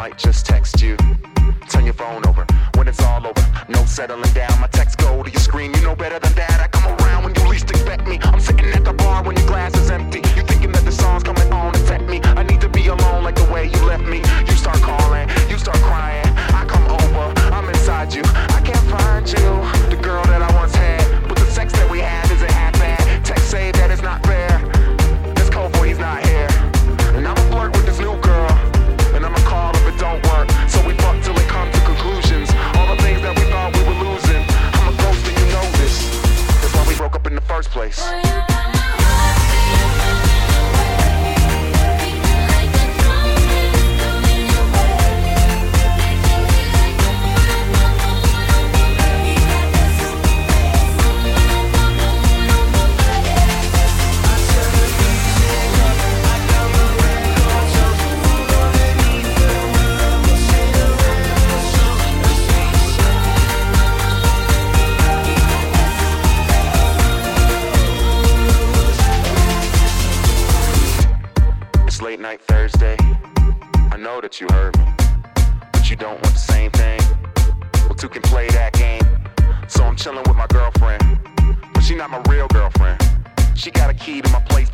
might just text you. Turn your phone over when it's all over. No settling down. My texts go to your screen. You know better than that. I come around when you least think. I know that you heard me, but you don't want the same thing. Well, two can play that game. So I'm chilling with my girlfriend, but she not my real girlfriend. She got a key to my place,